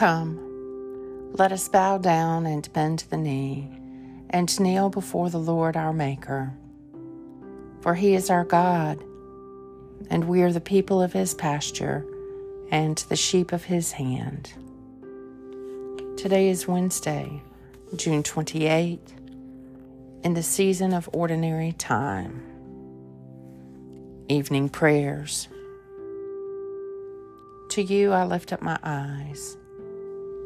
Come, let us bow down and bend the knee and kneel before the Lord our Maker. For he is our God, and we are the people of his pasture and the sheep of his hand. Today is Wednesday, June 28, in the season of ordinary time. Evening prayers. To you I lift up my eyes,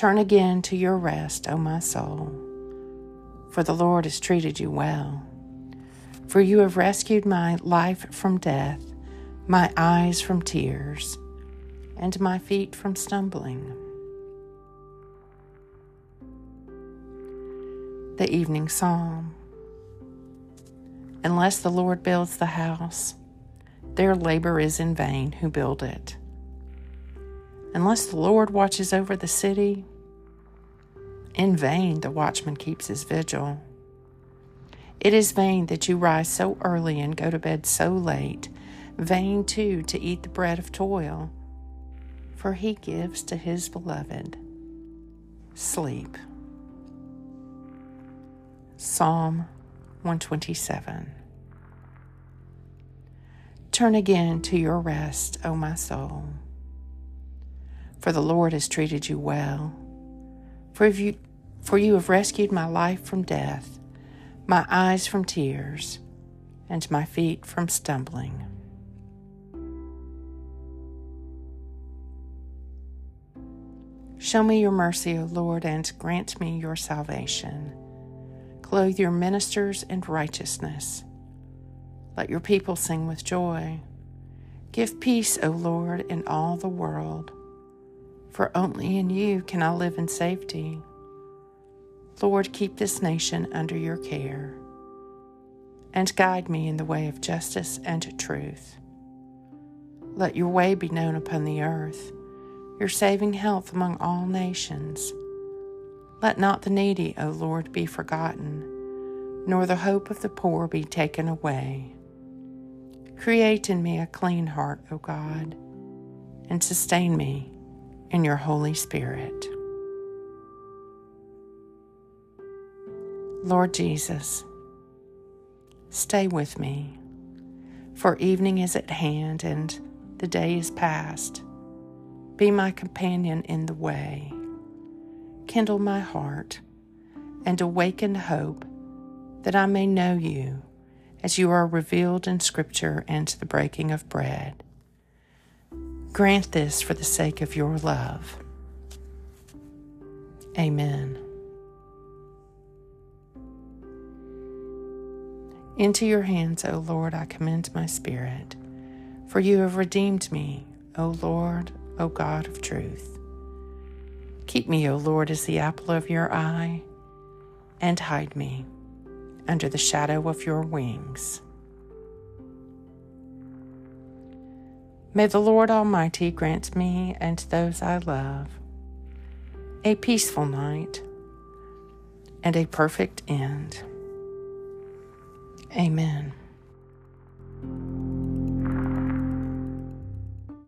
Turn again to your rest, O my soul, for the Lord has treated you well. For you have rescued my life from death, my eyes from tears, and my feet from stumbling. The Evening Psalm Unless the Lord builds the house, their labor is in vain who build it. Unless the Lord watches over the city, in vain the watchman keeps his vigil. It is vain that you rise so early and go to bed so late, vain too to eat the bread of toil, for he gives to his beloved sleep. Psalm 127 Turn again to your rest, O my soul, for the Lord has treated you well. For, you, for you have rescued my life from death my eyes from tears, and my feet from stumbling. Show me your mercy, O Lord, and grant me your salvation. Clothe your ministers in righteousness. Let your people sing with joy. Give peace, O Lord, in all the world, for only in you can I live in safety. Lord, keep this nation under your care and guide me in the way of justice and truth. Let your way be known upon the earth, your saving health among all nations. Let not the needy, O Lord, be forgotten, nor the hope of the poor be taken away. Create in me a clean heart, O God, and sustain me in your Holy Spirit. Lord Jesus, stay with me, for evening is at hand and the day is past. Be my companion in the way. Kindle my heart and awaken hope that I may know you as you are revealed in Scripture and the breaking of bread. Grant this for the sake of your love. Amen. Into your hands, O Lord, I commend my spirit. For you have redeemed me, O Lord, O God of truth. Keep me, O Lord, as the apple of your eye, and hide me under the shadow of your wings. May the Lord Almighty grant me and those I love a peaceful night and a perfect end. Amen.